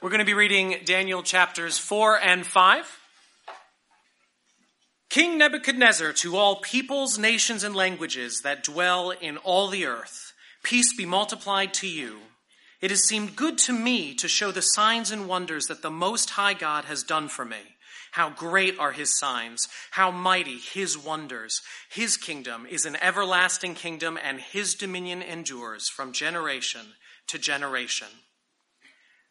We're going to be reading Daniel chapters 4 and 5. King Nebuchadnezzar, to all peoples, nations, and languages that dwell in all the earth, peace be multiplied to you. It has seemed good to me to show the signs and wonders that the Most High God has done for me. How great are his signs, how mighty his wonders. His kingdom is an everlasting kingdom, and his dominion endures from generation to generation.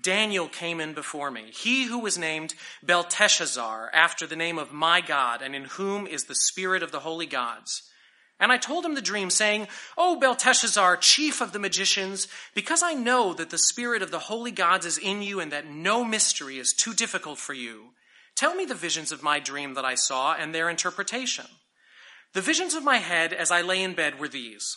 Daniel came in before me, he who was named Belteshazzar, after the name of my God, and in whom is the spirit of the holy gods. And I told him the dream, saying, O Belteshazzar, chief of the magicians, because I know that the spirit of the holy gods is in you, and that no mystery is too difficult for you, tell me the visions of my dream that I saw and their interpretation. The visions of my head as I lay in bed were these.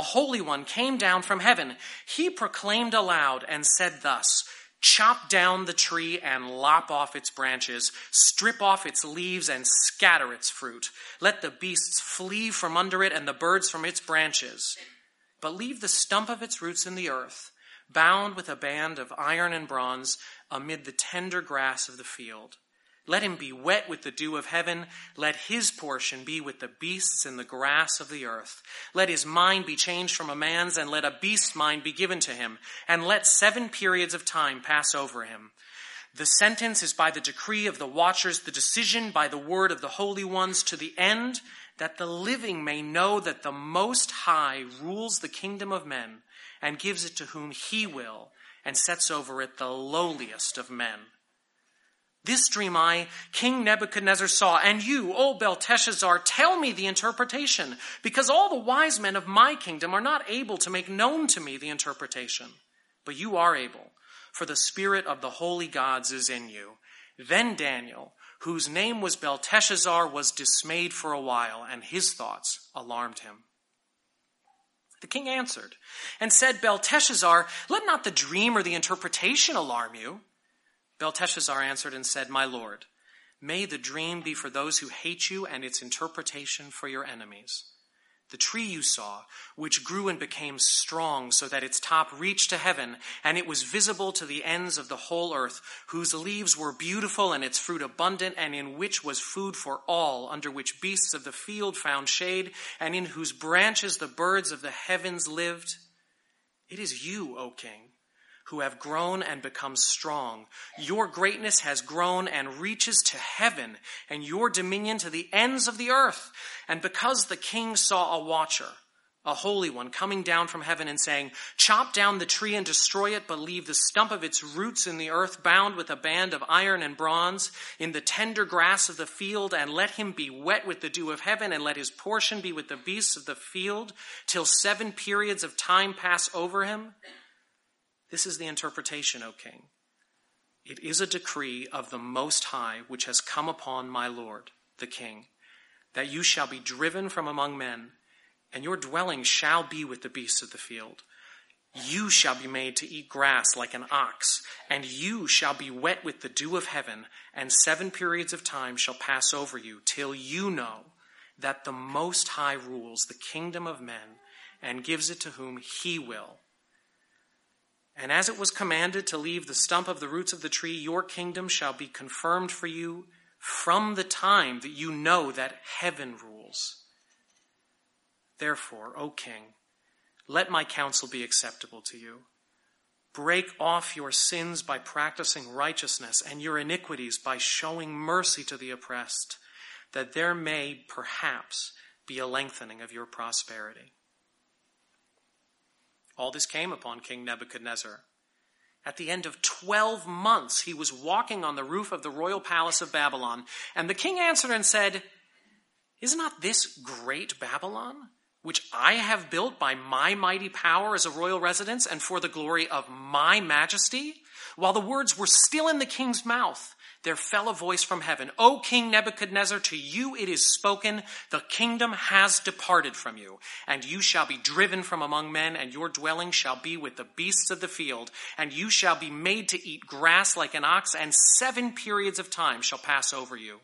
a holy one, came down from heaven. He proclaimed aloud and said thus, Chop down the tree and lop off its branches, strip off its leaves and scatter its fruit. Let the beasts flee from under it and the birds from its branches. But leave the stump of its roots in the earth, bound with a band of iron and bronze amid the tender grass of the field. Let him be wet with the dew of heaven. Let his portion be with the beasts and the grass of the earth. Let his mind be changed from a man's, and let a beast's mind be given to him. And let seven periods of time pass over him. The sentence is by the decree of the watchers, the decision by the word of the holy ones, to the end that the living may know that the Most High rules the kingdom of men and gives it to whom he will, and sets over it the lowliest of men. This dream I, King Nebuchadnezzar, saw, and you, O Belteshazzar, tell me the interpretation, because all the wise men of my kingdom are not able to make known to me the interpretation. But you are able, for the spirit of the holy gods is in you. Then Daniel, whose name was Belteshazzar, was dismayed for a while, and his thoughts alarmed him. The king answered and said, Belteshazzar, let not the dream or the interpretation alarm you. Belteshazzar answered and said, My lord, may the dream be for those who hate you and its interpretation for your enemies. The tree you saw, which grew and became strong so that its top reached to heaven, and it was visible to the ends of the whole earth, whose leaves were beautiful and its fruit abundant, and in which was food for all, under which beasts of the field found shade, and in whose branches the birds of the heavens lived. It is you, O king who have grown and become strong. Your greatness has grown and reaches to heaven, and your dominion to the ends of the earth. And because the king saw a watcher, a holy one, coming down from heaven and saying, Chop down the tree and destroy it, but leave the stump of its roots in the earth, bound with a band of iron and bronze, in the tender grass of the field, and let him be wet with the dew of heaven, and let his portion be with the beasts of the field, till seven periods of time pass over him. This is the interpretation, O king. It is a decree of the Most High which has come upon my Lord, the king, that you shall be driven from among men, and your dwelling shall be with the beasts of the field. You shall be made to eat grass like an ox, and you shall be wet with the dew of heaven, and seven periods of time shall pass over you, till you know that the Most High rules the kingdom of men and gives it to whom he will and as it was commanded to leave the stump of the roots of the tree, your kingdom shall be confirmed for you from the time that you know that heaven rules. Therefore, O king, let my counsel be acceptable to you. Break off your sins by practicing righteousness and your iniquities by showing mercy to the oppressed, that there may perhaps be a lengthening of your prosperity. All this came upon King Nebuchadnezzar. At the end of 12 months, he was walking on the roof of the royal palace of Babylon, and the king answered and said, Is not this great Babylon? which I have built by my mighty power as a royal residence and for the glory of my majesty? While the words were still in the king's mouth, there fell a voice from heaven, O King Nebuchadnezzar, to you it is spoken, the kingdom has departed from you, and you shall be driven from among men, and your dwelling shall be with the beasts of the field, and you shall be made to eat grass like an ox, and seven periods of time shall pass over you,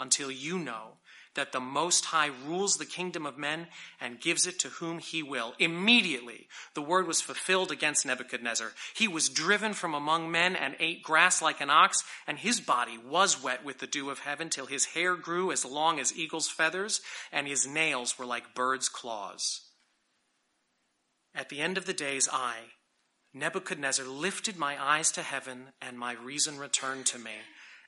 until you know that the Most High rules the kingdom of men and gives it to whom he will. Immediately, the word was fulfilled against Nebuchadnezzar. He was driven from among men and ate grass like an ox, and his body was wet with the dew of heaven till his hair grew as long as eagle's feathers, and his nails were like bird's claws. At the end of the days, I, Nebuchadnezzar, lifted my eyes to heaven, and my reason returned to me.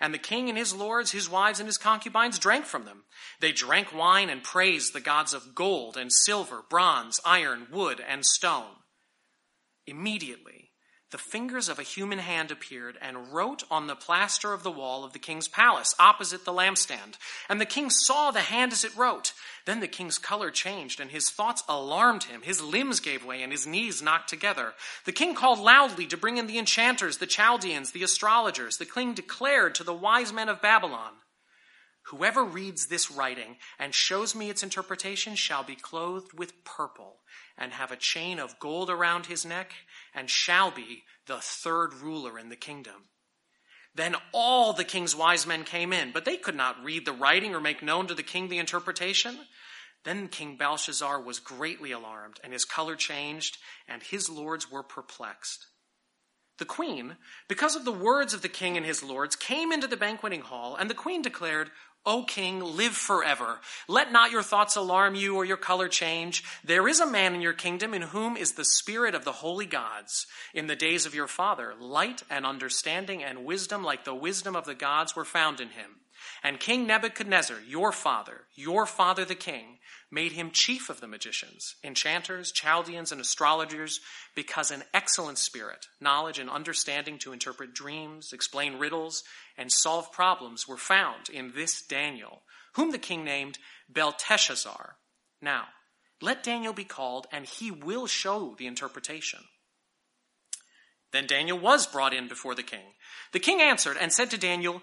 and the king and his lords, his wives, and his concubines drank from them. They drank wine and praised the gods of gold and silver, bronze, iron, wood, and stone. Immediately, the fingers of a human hand appeared and wrote on the plaster of the wall of the king's palace opposite the lampstand. And the king saw the hand as it wrote. Then the king's color changed and his thoughts alarmed him. His limbs gave way and his knees knocked together. The king called loudly to bring in the enchanters, the Chaldeans, the astrologers. The king declared to the wise men of Babylon, Whoever reads this writing and shows me its interpretation shall be clothed with purple and have a chain of gold around his neck and shall be the third ruler in the kingdom. Then all the king's wise men came in, but they could not read the writing or make known to the king the interpretation. Then King Belshazzar was greatly alarmed, and his color changed, and his lords were perplexed. The queen, because of the words of the king and his lords, came into the banqueting hall, and the queen declared, O king, live forever. Let not your thoughts alarm you or your color change. There is a man in your kingdom in whom is the spirit of the holy gods. In the days of your father, light and understanding and wisdom like the wisdom of the gods were found in him. And King Nebuchadnezzar, your father, your father the king, made him chief of the magicians, enchanters, Chaldeans, and astrologers, because an excellent spirit, knowledge, and understanding to interpret dreams, explain riddles, and solve problems were found in this Daniel, whom the king named Belteshazzar. Now, let Daniel be called, and he will show the interpretation. Then Daniel was brought in before the king. The king answered and said to Daniel,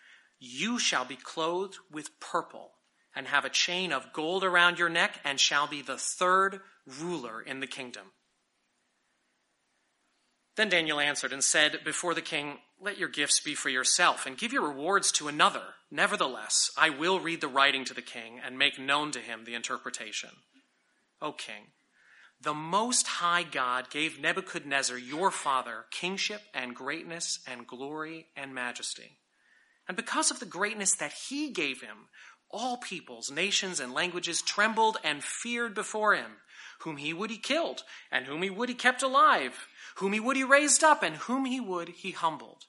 You shall be clothed with purple and have a chain of gold around your neck and shall be the third ruler in the kingdom. Then Daniel answered and said before the king, Let your gifts be for yourself, and give your rewards to another. Nevertheless, I will read the writing to the king and make known to him the interpretation. O king, the Most High God gave Nebuchadnezzar your father kingship and greatness and glory and majesty. And because of the greatness that he gave him, all peoples, nations, and languages trembled and feared before him. Whom he would he killed, and whom he would he kept alive, whom he would he raised up, and whom he would he humbled.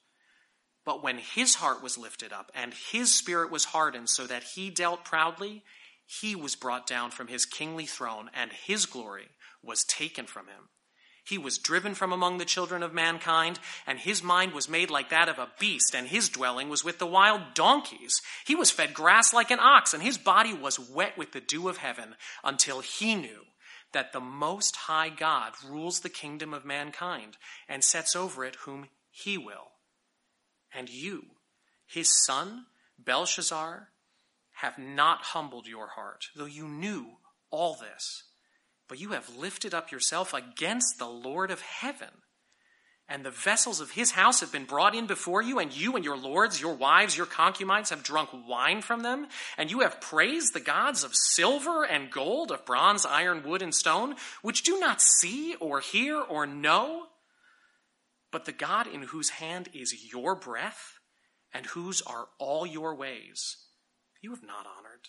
But when his heart was lifted up, and his spirit was hardened, so that he dealt proudly, he was brought down from his kingly throne, and his glory was taken from him. He was driven from among the children of mankind, and his mind was made like that of a beast, and his dwelling was with the wild donkeys. He was fed grass like an ox, and his body was wet with the dew of heaven, until he knew that the Most High God rules the kingdom of mankind and sets over it whom he will. And you, his son, Belshazzar, have not humbled your heart, though you knew all this. But you have lifted up yourself against the Lord of heaven. And the vessels of his house have been brought in before you, and you and your lords, your wives, your concubines have drunk wine from them, and you have praised the gods of silver and gold, of bronze, iron, wood, and stone, which do not see or hear or know. But the God in whose hand is your breath, and whose are all your ways, you have not honored.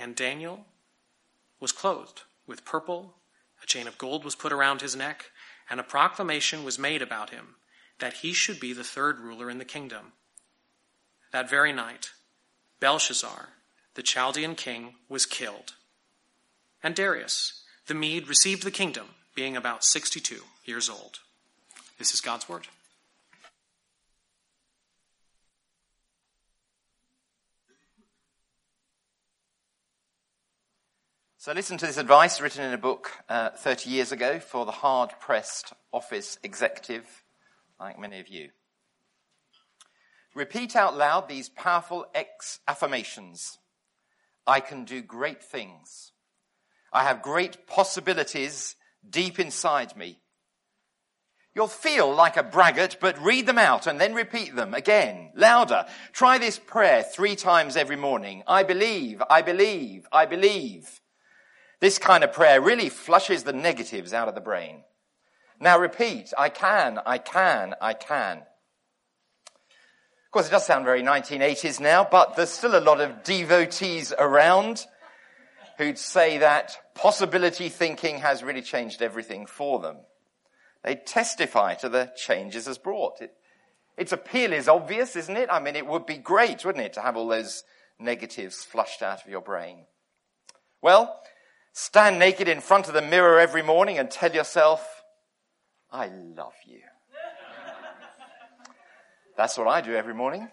and Daniel was clothed with purple, a chain of gold was put around his neck, and a proclamation was made about him that he should be the third ruler in the kingdom. That very night, Belshazzar, the Chaldean king, was killed. And Darius, the Mede, received the kingdom, being about 62 years old. This is God's word. So listen to this advice written in a book uh, 30 years ago for the hard pressed office executive, like many of you. Repeat out loud these powerful ex affirmations. I can do great things. I have great possibilities deep inside me. You'll feel like a braggart, but read them out and then repeat them again, louder. Try this prayer three times every morning. I believe, I believe, I believe. This kind of prayer really flushes the negatives out of the brain. Now repeat, I can, I can, I can. Of course, it does sound very 1980s now, but there's still a lot of devotees around who'd say that possibility thinking has really changed everything for them. They testify to the changes has brought. It, its appeal is obvious, isn't it? I mean, it would be great, wouldn't it, to have all those negatives flushed out of your brain. Well, Stand naked in front of the mirror every morning and tell yourself, I love you. That's what I do every morning.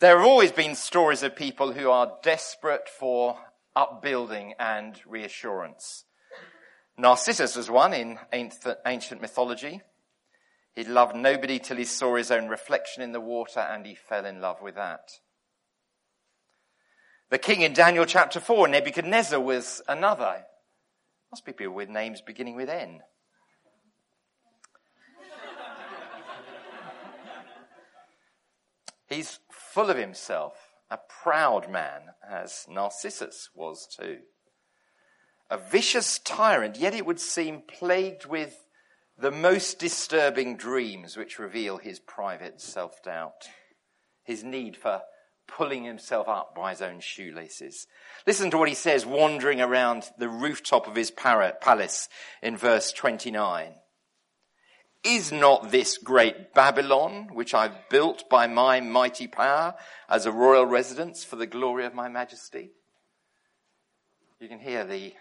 There have always been stories of people who are desperate for upbuilding and reassurance. Narcissus was one in ancient mythology. He loved nobody till he saw his own reflection in the water and he fell in love with that. The king in Daniel chapter 4, Nebuchadnezzar, was another. Must be people with names beginning with N. He's full of himself, a proud man, as Narcissus was too. A vicious tyrant, yet it would seem plagued with the most disturbing dreams which reveal his private self doubt, his need for pulling himself up by his own shoelaces. Listen to what he says wandering around the rooftop of his palace in verse 29. Is not this great Babylon, which I've built by my mighty power as a royal residence for the glory of my majesty? You can hear the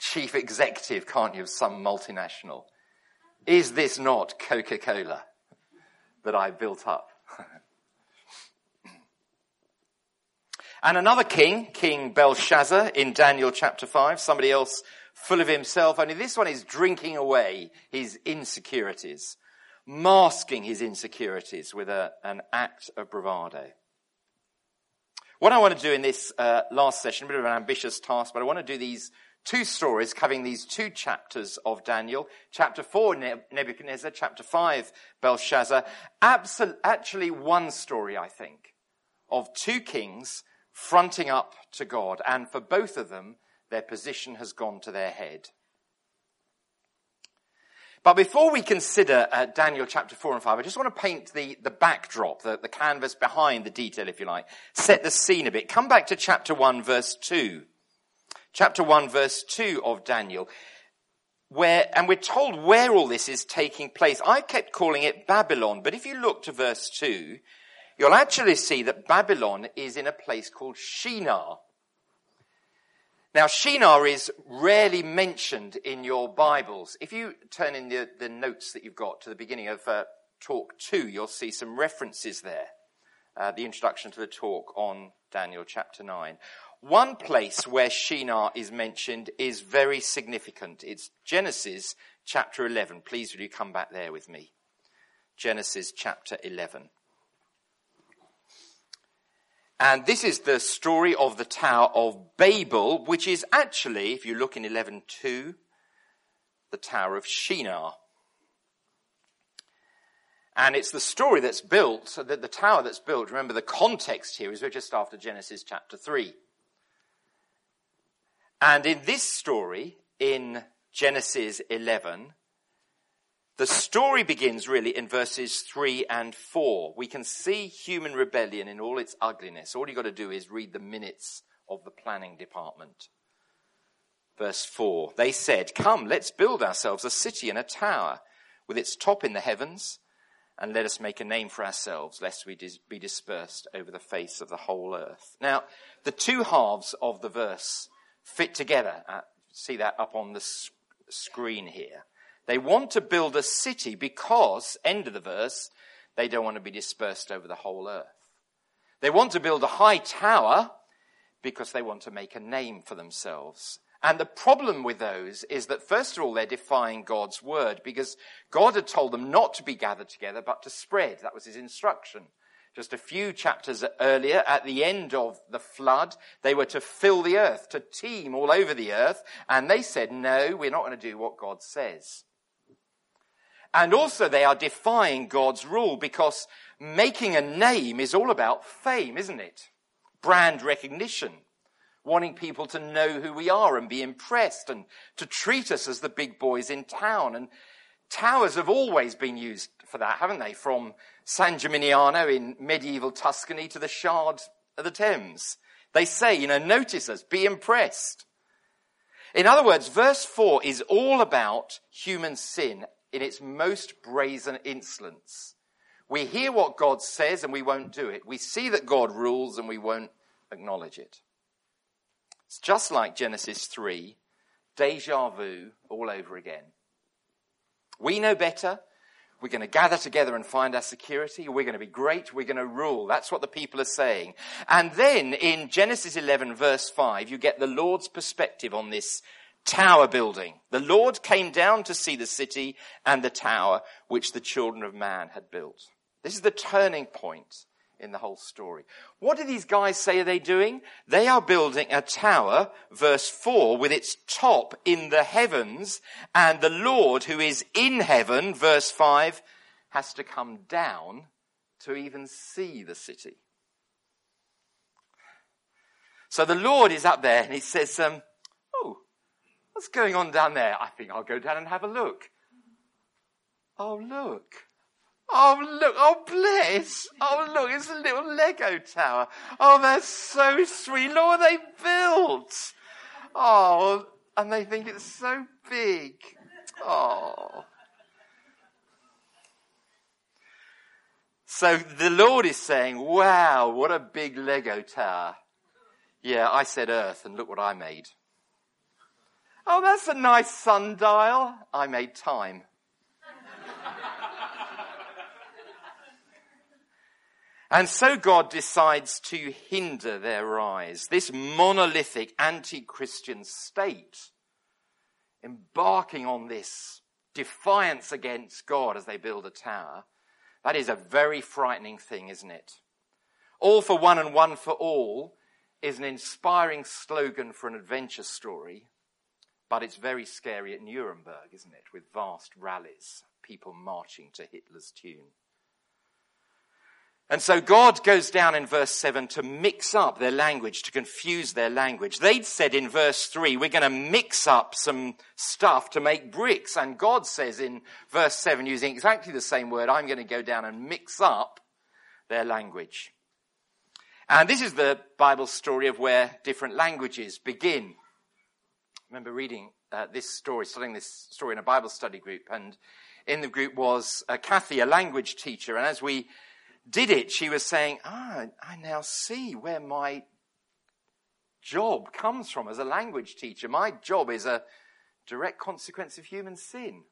chief executive, can't you, of some multinational. Is this not Coca-Cola that I built up? and another king, King Belshazzar in Daniel chapter 5, somebody else full of himself, only this one is drinking away his insecurities, masking his insecurities with a, an act of bravado. What I want to do in this uh, last session, a bit of an ambitious task, but I want to do these two stories covering these two chapters of Daniel. Chapter 4, Nebuchadnezzar. Chapter 5, Belshazzar. Absol- actually one story, I think, of two kings fronting up to God. And for both of them, their position has gone to their head. But before we consider uh, Daniel chapter 4 and 5, I just want to paint the, the backdrop, the, the canvas behind the detail, if you like. Set the scene a bit. Come back to chapter 1 verse 2. Chapter 1 verse 2 of Daniel. Where, and we're told where all this is taking place. I kept calling it Babylon, but if you look to verse 2, you'll actually see that Babylon is in a place called Shinar. Now, Shinar is rarely mentioned in your Bibles. If you turn in the, the notes that you've got to the beginning of uh, talk two, you'll see some references there. Uh, the introduction to the talk on Daniel chapter 9. One place where Shinar is mentioned is very significant. It's Genesis chapter 11. Please will you come back there with me? Genesis chapter 11. And this is the story of the Tower of Babel, which is actually, if you look in 11.2, the Tower of Shinar. And it's the story that's built, that the tower that's built, remember the context here is we're just after Genesis chapter 3. And in this story, in Genesis 11, the story begins really in verses 3 and 4. We can see human rebellion in all its ugliness. All you've got to do is read the minutes of the planning department. Verse 4 They said, Come, let's build ourselves a city and a tower with its top in the heavens, and let us make a name for ourselves, lest we dis- be dispersed over the face of the whole earth. Now, the two halves of the verse fit together. Uh, see that up on the s- screen here. They want to build a city because, end of the verse, they don't want to be dispersed over the whole earth. They want to build a high tower because they want to make a name for themselves. And the problem with those is that first of all, they're defying God's word because God had told them not to be gathered together, but to spread. That was his instruction. Just a few chapters earlier, at the end of the flood, they were to fill the earth, to teem all over the earth, and they said, no, we're not going to do what God says. And also they are defying God's rule because making a name is all about fame, isn't it? Brand recognition. Wanting people to know who we are and be impressed and to treat us as the big boys in town. And towers have always been used for that, haven't they? From San Gimignano in medieval Tuscany to the Shard of the Thames. They say, you know, notice us, be impressed. In other words, verse 4 is all about human sin in its most brazen insolence. We hear what God says and we won't do it. We see that God rules and we won't acknowledge it. It's just like Genesis 3, deja vu all over again. We know better. We're going to gather together and find our security. We're going to be great. We're going to rule. That's what the people are saying. And then in Genesis 11 verse 5, you get the Lord's perspective on this tower building. The Lord came down to see the city and the tower which the children of man had built. This is the turning point in the whole story. What do these guys say are they doing? They are building a tower, verse 4, with its top in the heavens, and the Lord who is in heaven, verse 5, has to come down to even see the city. So the Lord is up there and he says, um, What's going on down there? I think I'll go down and have a look. Oh, look. Oh, look. Oh, bless. Oh, look. It's a little Lego tower. Oh, that's so sweet. Look what they built. Oh, and they think it's so big. Oh. So the Lord is saying, wow, what a big Lego tower. Yeah, I said earth and look what I made. Oh, that's a nice sundial. I made time. and so God decides to hinder their rise. This monolithic anti-Christian state embarking on this defiance against God as they build a tower. That is a very frightening thing, isn't it? All for one and one for all is an inspiring slogan for an adventure story, but it's very scary at Nuremberg, isn't it? With vast rallies, people marching to Hitler's tune. And so God goes down in verse 7 to mix up their language, to confuse their language. They'd said in verse 3, we're going to mix up some stuff to make bricks. And God says in verse 7, using exactly the same word, I'm going to go down and mix up their language. And this is the Bible story of where different languages begin. Remember reading uh, this story, studying this story in a Bible study group. And in the group was uh, Kathy, a language teacher. And as we did it, she was saying, ah, I now see where my job comes from as a language teacher. My job is a direct consequence of human sin.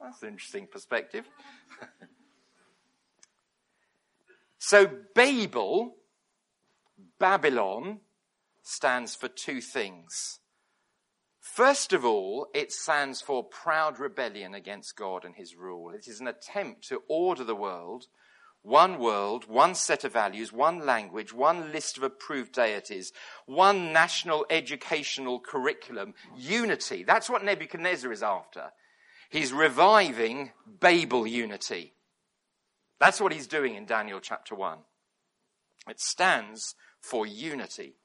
That's an interesting perspective. so, Babel, Babylon, stands for two things. First of all, it stands for proud rebellion against God and his rule. It is an attempt to order the world one world, one set of values, one language, one list of approved deities, one national educational curriculum, unity. That's what Nebuchadnezzar is after. He's reviving Babel unity. That's what he's doing in Daniel chapter 1. It stands for unity.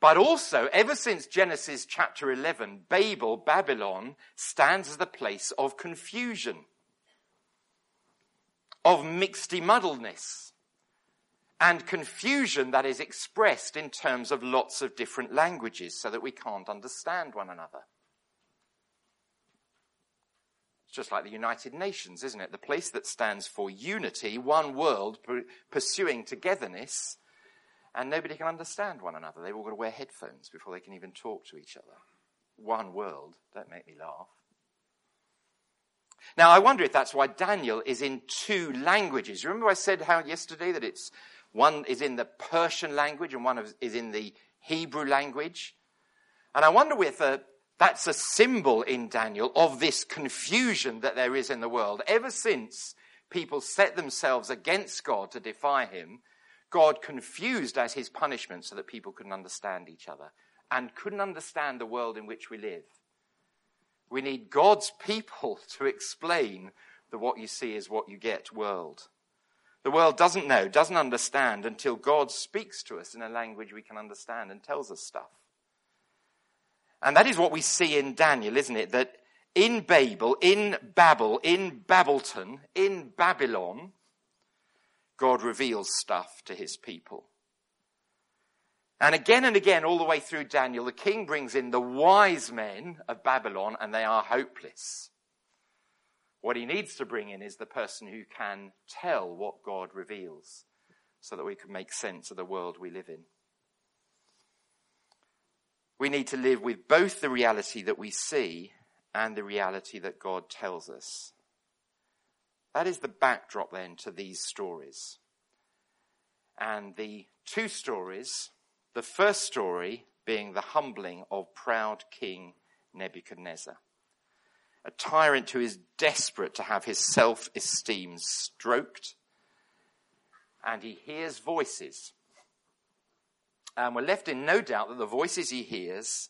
But also, ever since Genesis chapter 11, Babel, Babylon, stands as the place of confusion of mixedy muddleness and confusion that is expressed in terms of lots of different languages so that we can't understand one another. It's just like the United Nations, isn't it? The place that stands for unity, one world, pursuing togetherness, and nobody can understand one another. They've all got to wear headphones before they can even talk to each other. One world. Don't make me laugh. Now, I wonder if that's why Daniel is in two languages. Remember I said how yesterday that it's one is in the Persian language and one is in the Hebrew language? And I wonder if uh, that's a symbol in Daniel of this confusion that there is in the world. Ever since people set themselves against God to defy him, God confused as his punishment so that people couldn't understand each other and couldn't understand the world in which we live. We need God's people to explain the what you see is what you get world. The world doesn't know, doesn't understand until God speaks to us in a language we can understand and tells us stuff. And that is what we see in Daniel, isn't it? That in Babel, in Babel, in Babylon, in Babylon, God reveals stuff to his people. And again and again, all the way through Daniel, the king brings in the wise men of Babylon, and they are hopeless. What he needs to bring in is the person who can tell what God reveals so that we can make sense of the world we live in. We need to live with both the reality that we see and the reality that God tells us. That is the backdrop then to these stories. And the two stories the first story being the humbling of proud King Nebuchadnezzar. A tyrant who is desperate to have his self-esteem stroked and he hears voices. And we're left in no doubt that the voices he hears,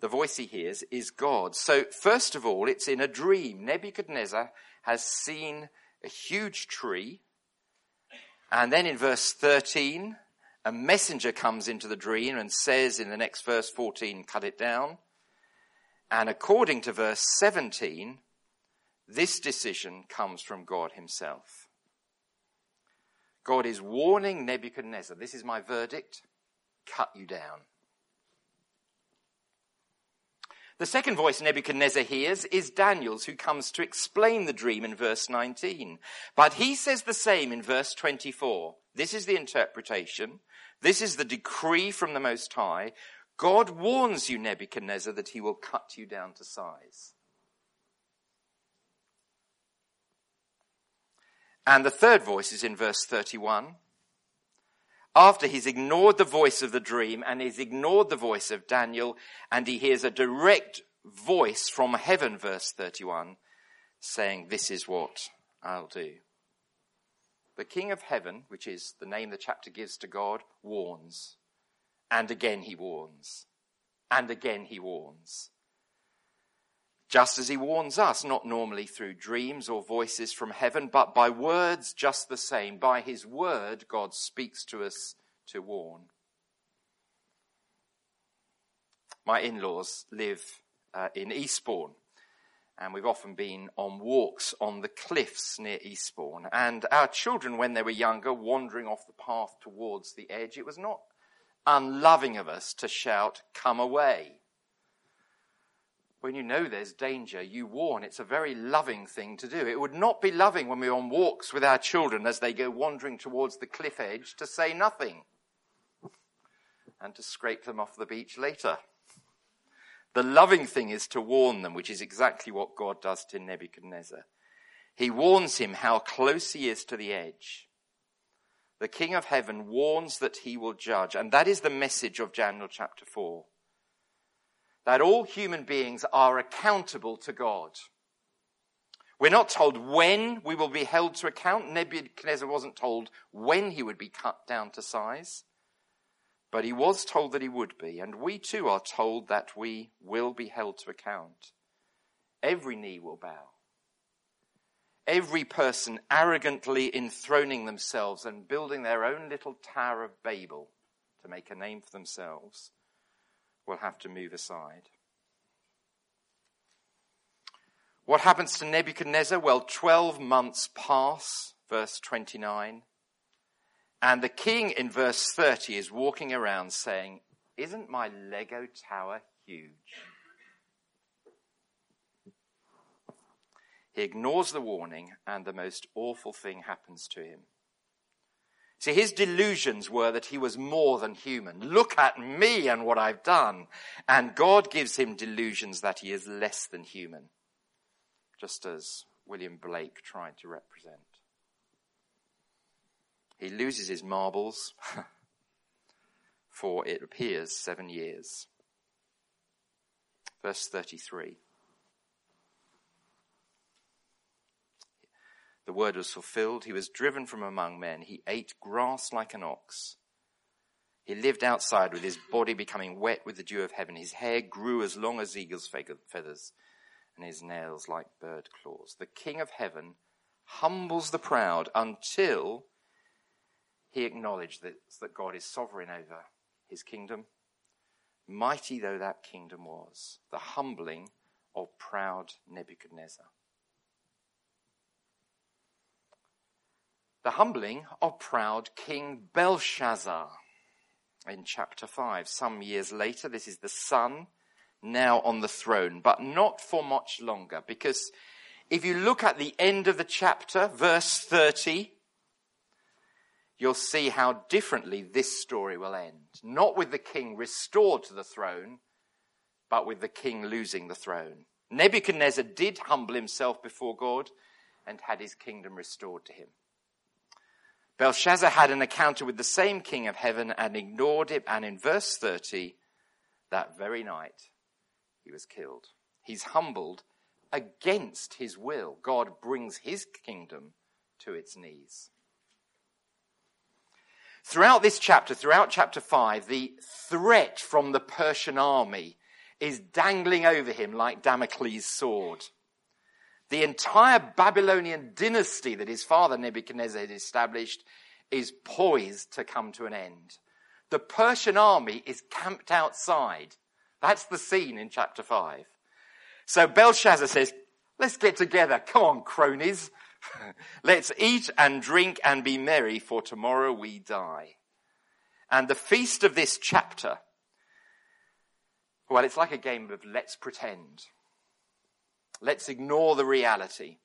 the voice he hears is God. So first of all, it's in a dream. Nebuchadnezzar has seen a huge tree. And then in verse 13, a messenger comes into the dream and says in the next verse 14, cut it down. And according to verse 17, this decision comes from God himself. God is warning Nebuchadnezzar, this is my verdict, cut you down. The second voice Nebuchadnezzar hears is Daniel's, who comes to explain the dream in verse 19. But he says the same in verse 24. This is the interpretation. This is the decree from the Most High. God warns you, Nebuchadnezzar, that he will cut you down to size. And the third voice is in verse 31. After he's ignored the voice of the dream and he's ignored the voice of Daniel and he hears a direct voice from heaven, verse 31, saying, this is what I'll do. The King of Heaven, which is the name the chapter gives to God, warns. And again he warns. And again he warns just as he warns us, not normally through dreams or voices from heaven, but by words just the same. By his word, God speaks to us to warn. My in laws live uh, in Eastbourne, and we've often been on walks on the cliffs near Eastbourne. And our children, when they were younger, wandering off the path towards the edge, it was not unloving of us to shout, Come away when you know there's danger, you warn. It's a very loving thing to do. It would not be loving when we're on walks with our children as they go wandering towards the cliff edge to say nothing and to scrape them off the beach later. The loving thing is to warn them, which is exactly what God does to Nebuchadnezzar. He warns him how close he is to the edge. The King of Heaven warns that he will judge, and that is the message of Daniel chapter 4 that all human beings are accountable to God. We're not told when we will be held to account. Nebuchadnezzar wasn't told when he would be cut down to size, but he was told that he would be, and we too are told that we will be held to account. Every knee will bow. Every person arrogantly enthroning themselves and building their own little Tower of Babel to make a name for themselves will have to move aside. What happens to Nebuchadnezzar? Well, 12 months pass, verse 29. And the king in verse 30 is walking around saying, Isn't my Lego tower huge? He ignores the warning, and the most awful thing happens to him. See, his delusions were that he was more than human. Look at me and what I've done. And God gives him delusions that he is less than human, just as William Blake tried to represent. He loses his marbles for, it appears, seven years. Verse 33. The word was fulfilled. He was driven from among men. He ate grass like an ox. He lived outside with his body becoming wet with the dew of heaven. His hair grew as long as eagle's feathers and his nails like bird claws. The king of heaven humbles the proud until he acknowledges that, that God is sovereign over his kingdom. Mighty though that kingdom was, the humbling of proud Nebuchadnezzar. The humbling of proud King Belshazzar in chapter 5. Some years later, this is the son now on the throne, but not for much longer, because if you look at the end of the chapter, verse 30, you'll see how differently this story will end. Not with the king restored to the throne, but with the king losing the throne. Nebuchadnezzar did humble himself before God and had his kingdom restored to him. Belshazzar had an encounter with the same king of heaven and ignored it. And in verse 30, that very night, he was killed. He's humbled against his will. God brings his kingdom to its knees. Throughout this chapter, throughout chapter 5, the threat from the Persian army is dangling over him like Damocles' sword. The entire Babylonian dynasty that his father Nebuchadnezzar had established is poised to come to an end. The Persian army is camped outside. That's the scene in chapter 5. So Belshazzar says, let's get together. Come on, cronies. let's eat and drink and be merry, for tomorrow we die. And the feast of this chapter Well, it's like a game of let's pretend. Let's ignore the reality.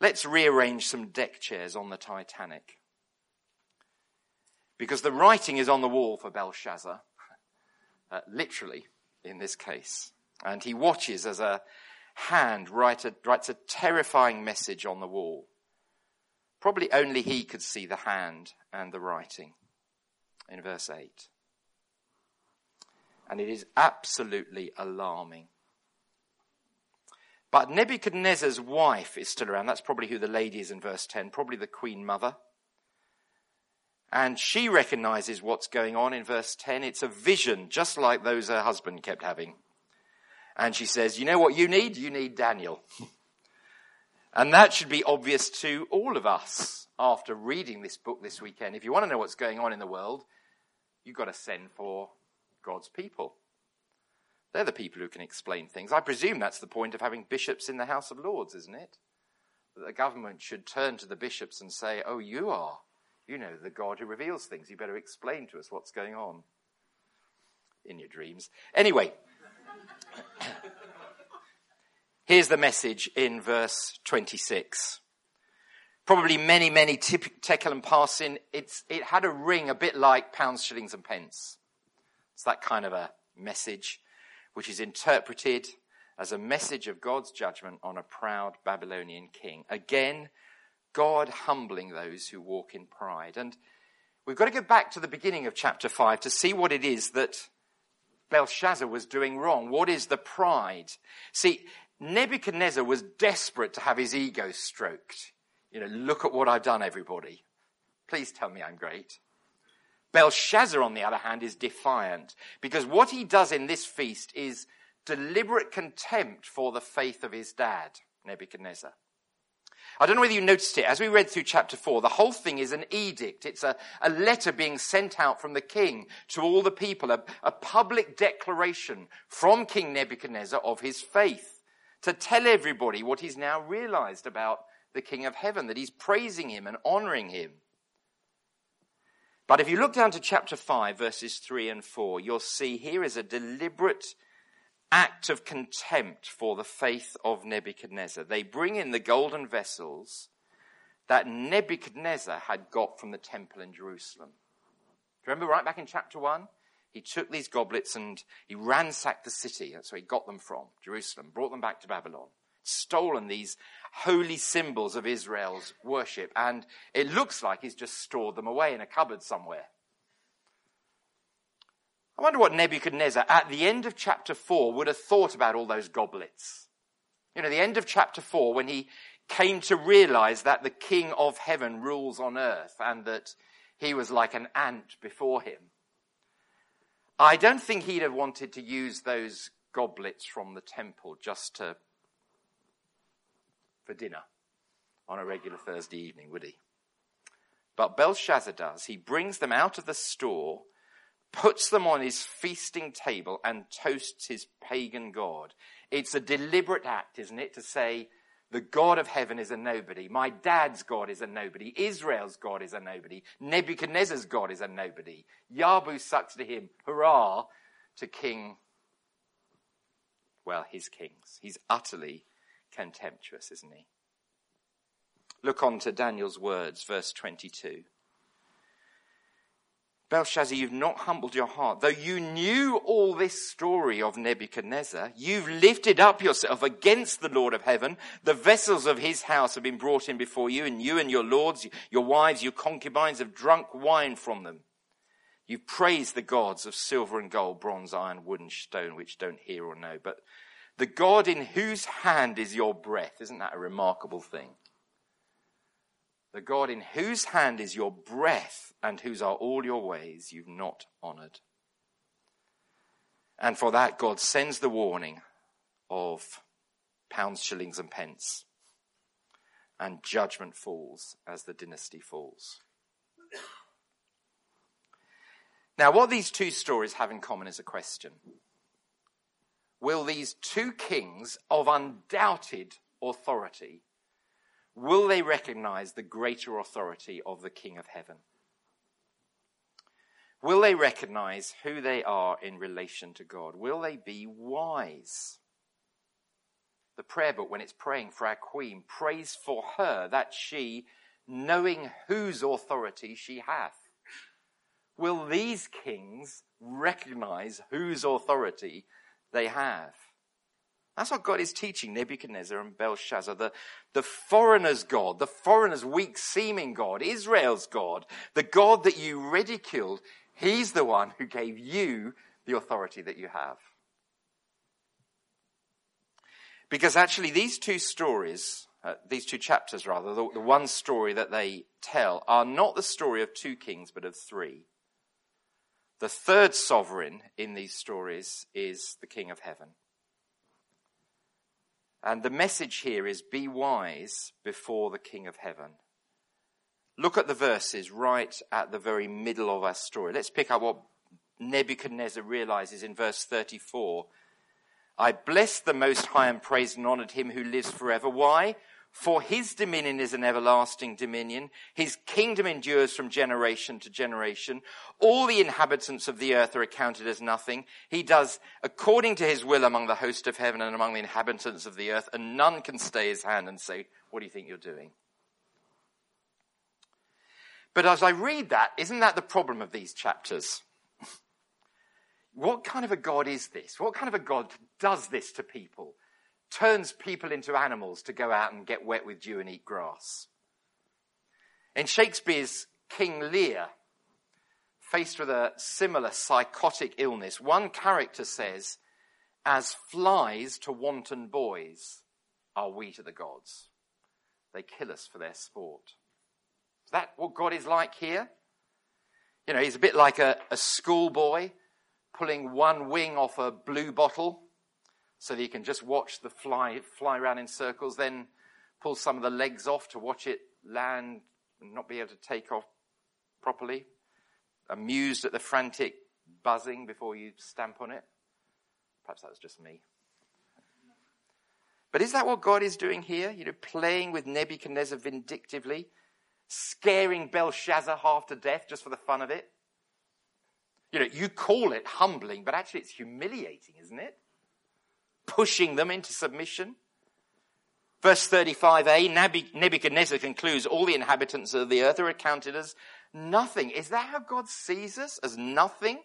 Let's rearrange some deck chairs on the Titanic. Because the writing is on the wall for Belshazzar, uh, literally in this case. And he watches as a hand write a, writes a terrifying message on the wall. Probably only he could see the hand and the writing in verse 8. And it is absolutely alarming. But Nebuchadnezzar's wife is still around. That's probably who the lady is in verse 10, probably the queen mother. And she recognizes what's going on in verse 10. It's a vision, just like those her husband kept having. And she says, You know what you need? You need Daniel. and that should be obvious to all of us after reading this book this weekend. If you want to know what's going on in the world, you've got to send for God's people. They're the people who can explain things. I presume that's the point of having bishops in the House of Lords, isn't it? That the government should turn to the bishops and say, Oh, you are. You know the God who reveals things. You better explain to us what's going on in your dreams. Anyway, here's the message in verse 26. Probably mene, mene tekel and parsin. It's, it had a ring a bit like pounds, shillings, and pence. It's that kind of a message which is interpreted as a message of God's judgment on a proud Babylonian king. Again, God humbling those who walk in pride. And we've got to go back to the beginning of chapter 5 to see what it is that Belshazzar was doing wrong. What is the pride? See, Nebuchadnezzar was desperate to have his ego stroked. You know, look at what I've done, everybody. Please tell me I'm great. Belshazzar, on the other hand, is defiant because what he does in this feast is deliberate contempt for the faith of his dad, Nebuchadnezzar. I don't know whether you noticed it. As we read through chapter 4, the whole thing is an edict. It's a, a letter being sent out from the king to all the people, a, a public declaration from King Nebuchadnezzar of his faith to tell everybody what he's now realized about the King of Heaven, that he's praising him and honoring him. But if you look down to chapter 5, verses 3 and 4, you'll see here is a deliberate act of contempt for the faith of Nebuchadnezzar. They bring in the golden vessels that Nebuchadnezzar had got from the temple in Jerusalem. Do you remember right back in chapter 1? He took these goblets and he ransacked the city. That's where he got them from, Jerusalem, brought them back to Babylon stolen these holy symbols of Israel's worship, and it looks like he's just stored them away in a cupboard somewhere. I wonder what Nebuchadnezzar, at the end of chapter 4, would have thought about all those goblets. You know, the end of chapter 4, when he came to realize that the King of heaven rules on earth and that he was like an ant before him. I don't think he'd have wanted to use those goblets from the temple just to for dinner on a regular Thursday evening, would he? But Belshazzar does. He brings them out of the store, puts them on his feasting table, and toasts his pagan god. It's a deliberate act, isn't it, to say, the God of heaven is a nobody. My dad's God is a nobody. Israel's God is a nobody. Nebuchadnezzar's God is a nobody. Yabu sucks to him. Hurrah to King, well, his kings. He's utterly contemptuous, isn't he? Look on to Daniel's words, verse 22. Belshazzar, you've not humbled your heart. Though you knew all this story of Nebuchadnezzar, you've lifted up yourself against the Lord of heaven. The vessels of his house have been brought in before you, and you and your lords, your wives, your concubines have drunk wine from them. You've praised the gods of silver and gold, bronze, iron, wood, and stone, which don't hear or know. But the God in whose hand is your breath. Isn't that a remarkable thing? The God in whose hand is your breath and whose are all your ways you've not honored. And for that, God sends the warning of pounds, shillings, and pence. And judgment falls as the dynasty falls. Now, what these two stories have in common is a question will these two kings of undoubted authority, will they recognize the greater authority of the King of heaven? Will they recognize who they are in relation to God? Will they be wise? The prayer book, when it's praying for our Queen, prays for her that she, knowing whose authority she hath. Will these kings recognize whose authority they have? That's what God is teaching Nebuchadnezzar and Belshazzar, the, the foreigner's God, the foreigner's weak seeming God, Israel's God, the God that you ridiculed. He's the one who gave you the authority that you have. Because actually, these two stories, uh, these two chapters rather, the, the one story that they tell, are not the story of two kings, but of three. The third sovereign in these stories is the King of Heaven. And the message here is be wise before the King of Heaven. Look at the verses right at the very middle of our story. Let's pick up what Nebuchadnezzar realizes in verse 34. I bless the Most High and praised and honored him who lives forever. Why? For his dominion is an everlasting dominion. His kingdom endures from generation to generation. All the inhabitants of the earth are accounted as nothing. He does according to his will among the host of heaven and among the inhabitants of the earth, and none can stay his hand and say, What do you think you're doing? But as I read that, isn't that the problem of these chapters? what kind of a God is this? What kind of a God does this to people? Turns people into animals to go out and get wet with dew and eat grass. In Shakespeare's King Lear, faced with a similar psychotic illness, one character says, As flies to wanton boys are we to the gods. They kill us for their sport. Is that what God is like here? You know, he's a bit like a, a schoolboy pulling one wing off a blue bottle so that you can just watch the fly fly around in circles, then pull some of the legs off to watch it land and not be able to take off properly. Amused at the frantic buzzing before you stamp on it. Perhaps that was just me. But is that what God is doing here? You know, playing with Nebuchadnezzar vindictively, scaring Belshazzar half to death just for the fun of it? You know, you call it humbling, but actually it's humiliating, isn't it? Pushing them into submission. Verse 35a, Nebuchadnezzar concludes, all the inhabitants of the earth are accounted as nothing. Is that how God sees us? As nothing?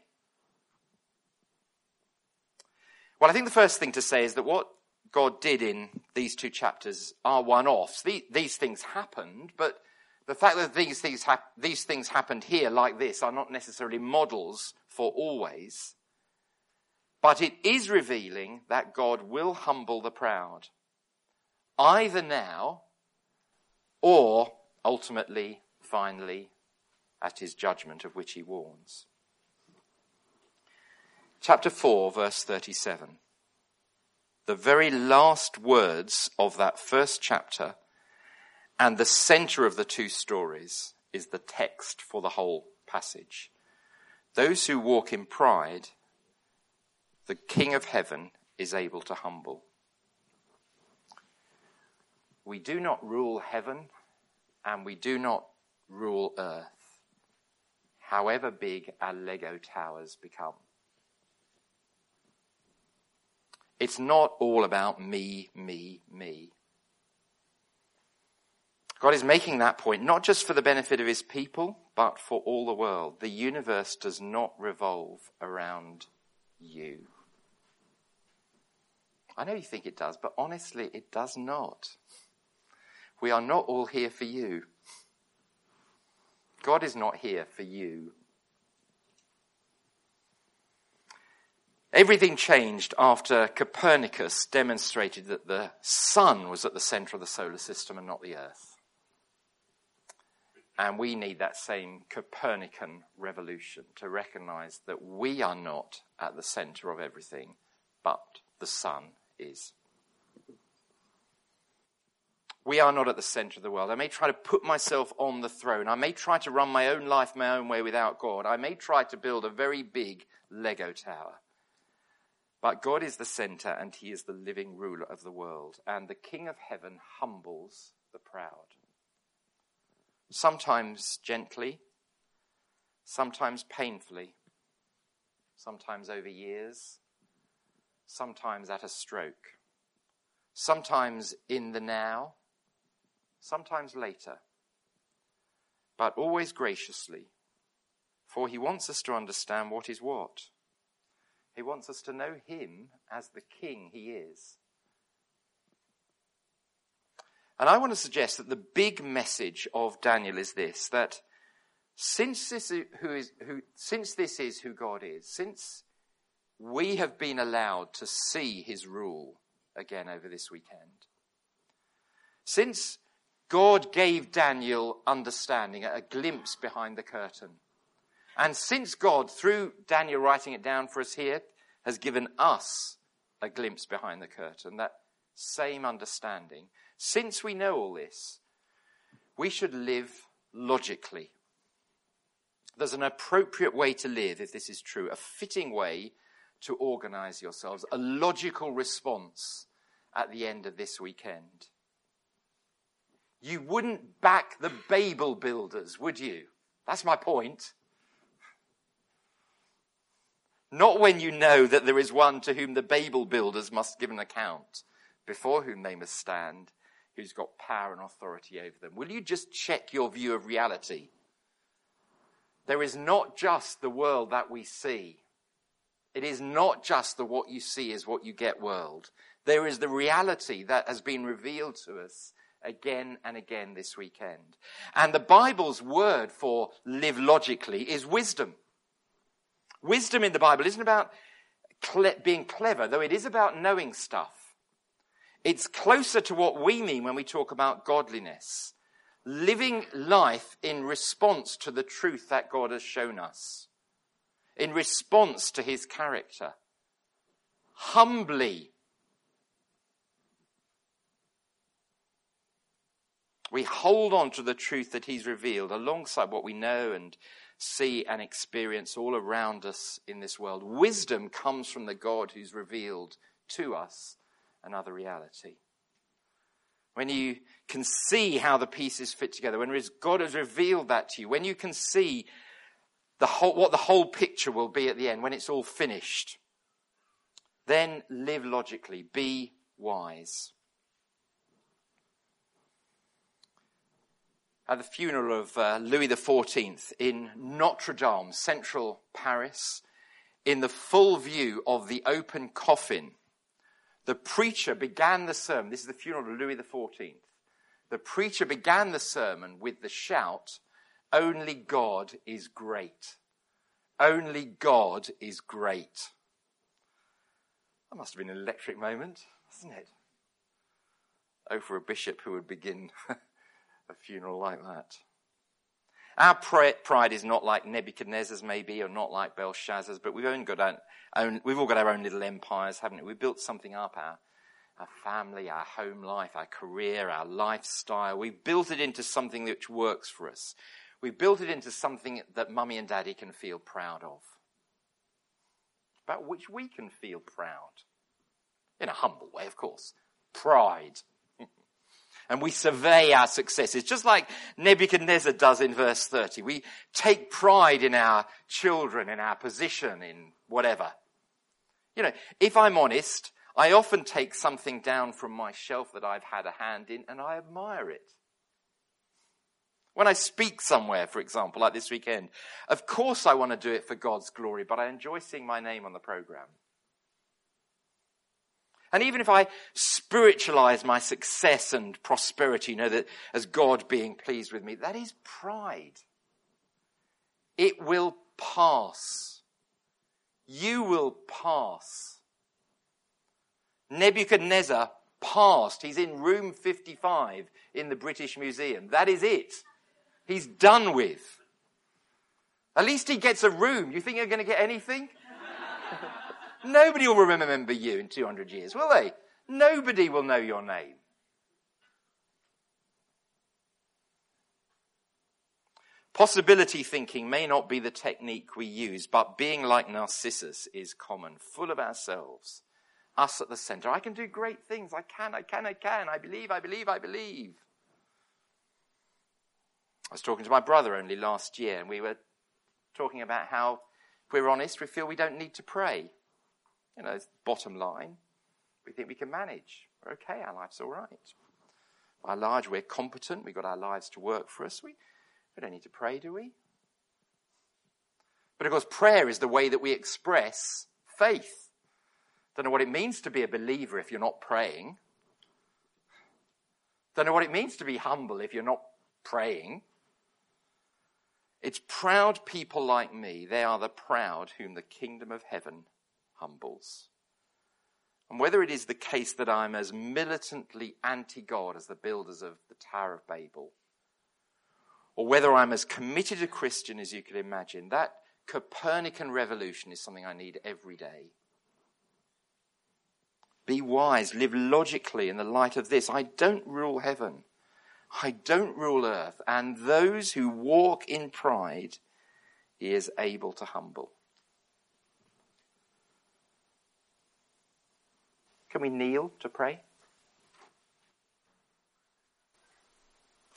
Well, I think the first thing to say is that what God did in these two chapters are one-offs. These things happened, but the fact that these things, these things happened here like this are not necessarily models for always. But it is revealing that God will humble the proud, either now or ultimately, finally, at his judgment of which he warns. Chapter 4, verse 37. The very last words of that first chapter and the center of the two stories is the text for the whole passage. Those who walk in pride the King of heaven is able to humble. We do not rule heaven and we do not rule earth, however big our Lego towers become. It's not all about me, me, me. God is making that point not just for the benefit of his people, but for all the world. The universe does not revolve around you. I know you think it does, but honestly, it does not. We are not all here for you. God is not here for you. Everything changed after Copernicus demonstrated that the sun was at the center of the solar system and not the earth. And we need that same Copernican revolution to recognize that we are not at the center of everything, but the sun is. We are not at the center of the world. I may try to put myself on the throne. I may try to run my own life my own way without God. I may try to build a very big Lego tower. But God is the center and he is the living ruler of the world. And the King of heaven humbles the proud. Sometimes gently, sometimes painfully, sometimes over years, sometimes at a stroke, sometimes in the now, sometimes later, but always graciously, for he wants us to understand what is what. He wants us to know him as the king he is. And I want to suggest that the big message of Daniel is this that since this is who is who since this is who God is, since we have been allowed to see his rule again over this weekend, since God gave Daniel understanding, a glimpse behind the curtain. And since God, through Daniel writing it down for us here, has given us a glimpse behind the curtain, that same understanding, since we know all this, we should live logically. There's an appropriate way to live, if this is true, a fitting way to organize yourselves, a logical response at the end of this weekend. You wouldn't back the Babel builders, would you? That's my point. Not when you know that there is one to whom the Babel builders must give an account, before whom they must stand, who's got power and authority over them. Will you just check your view of reality? There is not just the world that we see. It is not just the what you see is what you get world. There is the reality that has been revealed to us again and again this weekend. And the Bible's word for live logically is wisdom. Wisdom in the Bible isn't about cle- being clever, though it is about knowing stuff. It's closer to what we mean when we talk about godliness. Living life in response to the truth that God has shown us. In response to his character. Humbly we hold on to the truth that he's revealed alongside what we know and see and experience all around us in this world. Wisdom comes from the God who's revealed to us another reality. When you can see how the pieces fit together, when God has revealed that to you, when you can see the whole, what the whole picture will be at the end, when it's all finished, then live logically, be wise. at the funeral of uh, Louis XIV in Notre Dame, central Paris, in the full view of the open coffin, the preacher began the sermon. This is the funeral of Louis XIV. The preacher began the sermon with the shout, Only God is great. Only God is great. That must have been an electric moment, wasn't it? Oh, for a bishop who would begin a funeral like that. Our pride is not like Nebuchadnezzar's, maybe, or not like Belshazzar's, but we've, only got our own, we've all got our own little empires, haven't we? We've built something up, our, our family, our home life, our career, our lifestyle. We've built it into something which works for us. We've built it into something that mummy and daddy can feel proud of, about which we can feel proud. In a humble way, of course. Pride and we survey our successes, just like Nebuchadnezzar does in verse 30. We take pride in our children, in our position, in whatever. You know, if I'm honest, I often take something down from my shelf that I've had a hand in and I admire it. When I speak somewhere, for example, like this weekend, of course I want to do it for God's glory, but I enjoy seeing my name on the program. And even if I spiritualize my success and prosperity, you know, that as God being pleased with me, that is pride. It will pass. You will pass. Nebuchadnezzar passed. He's in room 55 in the British Museum. That is it. He's done with. At least he gets a room. You think you're going to get anything? Nobody will remember you in 200 years, will they? Nobody will know your name. Possibility thinking may not be the technique we use, but being like Narcissus is common, full of ourselves, us at the center. I can do great things. I can, I can, I can. I believe, I believe, I believe. I was talking to my brother only last year, and we were talking about how, if we're honest, we feel we don't need to pray. You know, it's bottom line, we think we can manage. We're okay, our life's all right. By large, we're competent, we've got our lives to work for us. We, we don't need to pray, do we? But of course, prayer is the way that we express faith. Don't know what it means to be a believer if you're not praying. Don't know what it means to be humble if you're not praying. It's proud people like me, they are the proud whom the kingdom of heaven humbles. And whether it is the case that I'm as militantly anti God as the builders of the Tower of Babel, or whether I'm as committed a Christian as you could imagine, that Copernican revolution is something I need every day. Be wise, live logically in the light of this. I don't rule heaven. I don't rule earth. And those who walk in pride, he is able to humble. Can we kneel to pray?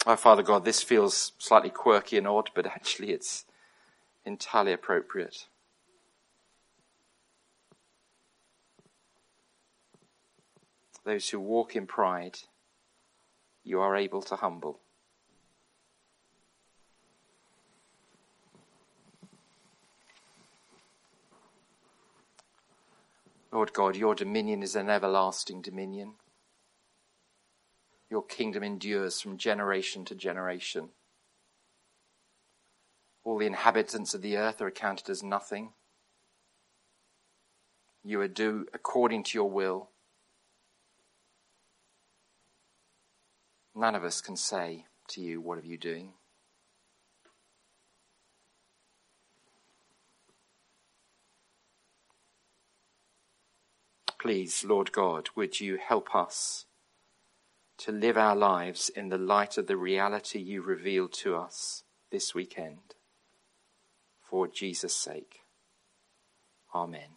Oh, Father God, this feels slightly quirky and odd, but actually it's entirely appropriate. Those who walk in pride, you are able to humble. Lord God, your dominion is an everlasting dominion. Your kingdom endures from generation to generation. All the inhabitants of the earth are accounted as nothing. You are do according to your will. None of us can say to you, What are you doing? Please, Lord God, would you help us to live our lives in the light of the reality you revealed to us this weekend? For Jesus' sake. Amen.